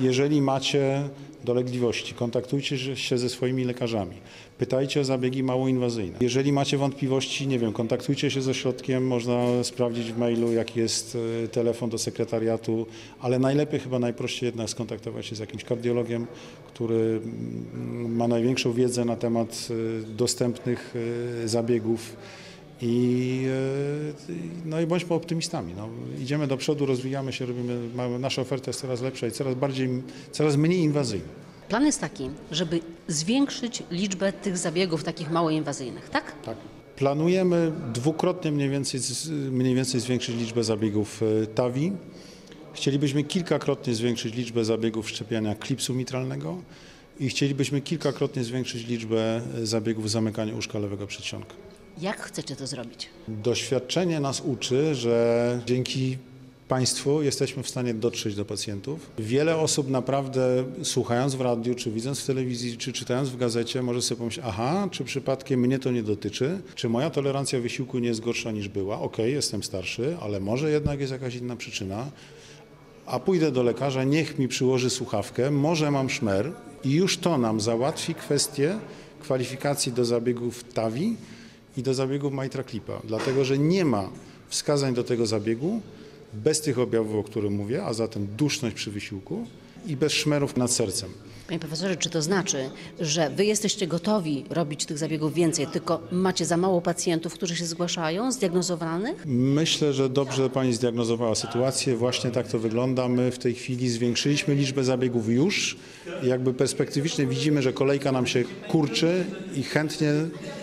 Jeżeli macie dolegliwości, kontaktujcie się ze swoimi lekarzami. Pytajcie o zabiegi małoinwazyjne. Jeżeli macie wątpliwości, nie wiem, kontaktujcie się z ośrodkiem, można sprawdzić w mailu, jaki jest e, telefon do sekretariatu, ale najlepiej, chyba najprościej jednak skontaktować się z jakimś kardiologiem, który mm, ma największą wiedzę na temat e, dostępnych e, zabiegów. I, no i bądźmy optymistami. No, idziemy do przodu, rozwijamy się, robimy, nasza oferta jest coraz lepsza i coraz bardziej, coraz mniej inwazyjna. Plan jest taki, żeby zwiększyć liczbę tych zabiegów takich mało inwazyjnych, tak? Tak. Planujemy dwukrotnie mniej więcej, mniej więcej zwiększyć liczbę zabiegów e, TAVI. Chcielibyśmy kilkakrotnie zwiększyć liczbę zabiegów szczepiania klipsu mitralnego i chcielibyśmy kilkakrotnie zwiększyć liczbę e, zabiegów zamykania łóżka lewego przedsionka. Jak chcecie to zrobić? Doświadczenie nas uczy, że dzięki Państwu jesteśmy w stanie dotrzeć do pacjentów. Wiele osób naprawdę słuchając w radiu, czy widząc w telewizji, czy czytając w gazecie, może sobie pomyśleć, aha, czy przypadkiem mnie to nie dotyczy, czy moja tolerancja wysiłku nie jest gorsza niż była, okej, jestem starszy, ale może jednak jest jakaś inna przyczyna, a pójdę do lekarza, niech mi przyłoży słuchawkę, może mam szmer i już to nam załatwi kwestię kwalifikacji do zabiegów TAVI i do zabiegów Mitra-Clipa, dlatego że nie ma wskazań do tego zabiegu bez tych objawów, o których mówię, a zatem duszność przy wysiłku i bez szmerów nad sercem. Panie profesorze, czy to znaczy, że wy jesteście gotowi robić tych zabiegów więcej, tylko macie za mało pacjentów, którzy się zgłaszają, zdiagnozowanych? Myślę, że dobrze Pani zdiagnozowała sytuację. Właśnie tak to wygląda. My w tej chwili zwiększyliśmy liczbę zabiegów już. Jakby perspektywicznie widzimy, że kolejka nam się kurczy i chętnie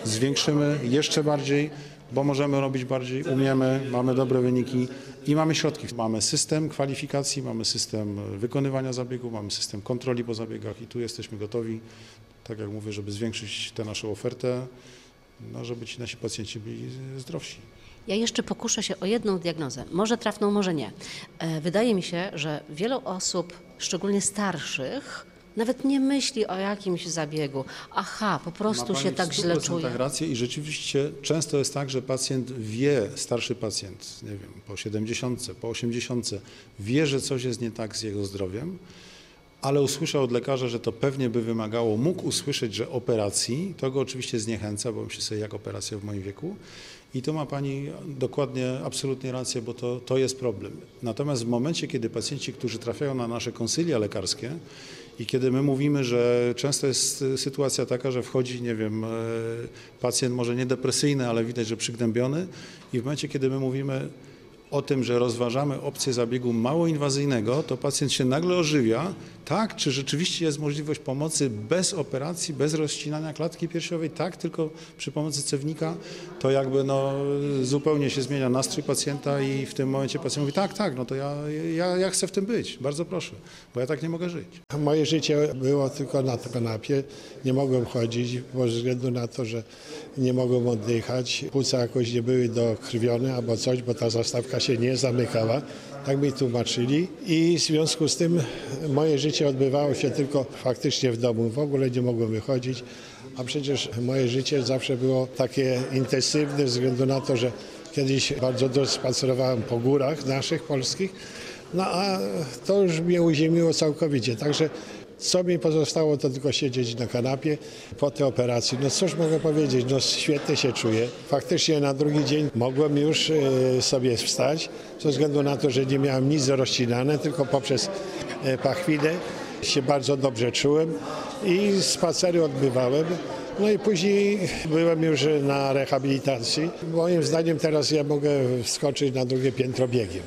zwiększymy jeszcze bardziej, bo możemy robić bardziej, umiemy, mamy dobre wyniki i mamy środki. Mamy system kwalifikacji, mamy system wykonywania zabiegów, mamy system kontroli po zabiegach i tu jesteśmy gotowi, tak jak mówię, żeby zwiększyć tę naszą ofertę, no, żeby ci nasi pacjenci byli zdrowsi. Ja jeszcze pokuszę się o jedną diagnozę. Może trafną, może nie. E, Wydaje mi się, że wielu osób, szczególnie starszych, nawet nie myśli o jakimś zabiegu. Aha, po prostu się tak źle 100% czuje. rację i rzeczywiście często jest tak, że pacjent wie, starszy pacjent, nie wiem, po 70, po 80, wie, że coś jest nie tak z jego zdrowiem, ale usłyszał od lekarza, że to pewnie by wymagało, mógł usłyszeć, że operacji, to go oczywiście zniechęca, bo myśli sobie, jak operacja w moim wieku. I tu ma Pani dokładnie, absolutnie rację, bo to, to jest problem. Natomiast w momencie, kiedy pacjenci, którzy trafiają na nasze konsylia lekarskie i kiedy my mówimy, że często jest y, sytuacja taka, że wchodzi, nie wiem, e, pacjent może nie depresyjny, ale widać, że przygnębiony i w momencie, kiedy my mówimy o tym, że rozważamy opcję zabiegu małoinwazyjnego, to pacjent się nagle ożywia. Tak, czy rzeczywiście jest możliwość pomocy bez operacji, bez rozcinania klatki piersiowej? Tak, tylko przy pomocy cewnika to jakby no, zupełnie się zmienia nastrój pacjenta i w tym momencie pacjent mówi tak, tak, no to ja, ja, ja chcę w tym być, bardzo proszę, bo ja tak nie mogę żyć. Moje życie było tylko na kanapie. Nie mogłem chodzić ze względu na to, że nie mogłem oddychać. Płuca jakoś nie były dokrwione albo coś, bo ta zastawka się nie zamykała. Tak mi tłumaczyli i w związku z tym moje życie odbywało się tylko faktycznie w domu. W ogóle nie mogłem wychodzić, a przecież moje życie zawsze było takie intensywne ze względu na to, że kiedyś bardzo dużo spacerowałem po górach naszych polskich. No a to już mnie uziemiło całkowicie. Także co mi pozostało, to tylko siedzieć na kanapie po tej operacji. No cóż mogę powiedzieć, no świetnie się czuję. Faktycznie na drugi dzień mogłem już e, sobie wstać, ze względu na to, że nie miałem nic rozcinane, tylko poprzez e, pachwinę się bardzo dobrze czułem i spacery odbywałem. No i później byłem już na rehabilitacji. Moim zdaniem teraz ja mogę wskoczyć na drugie piętro biegiem.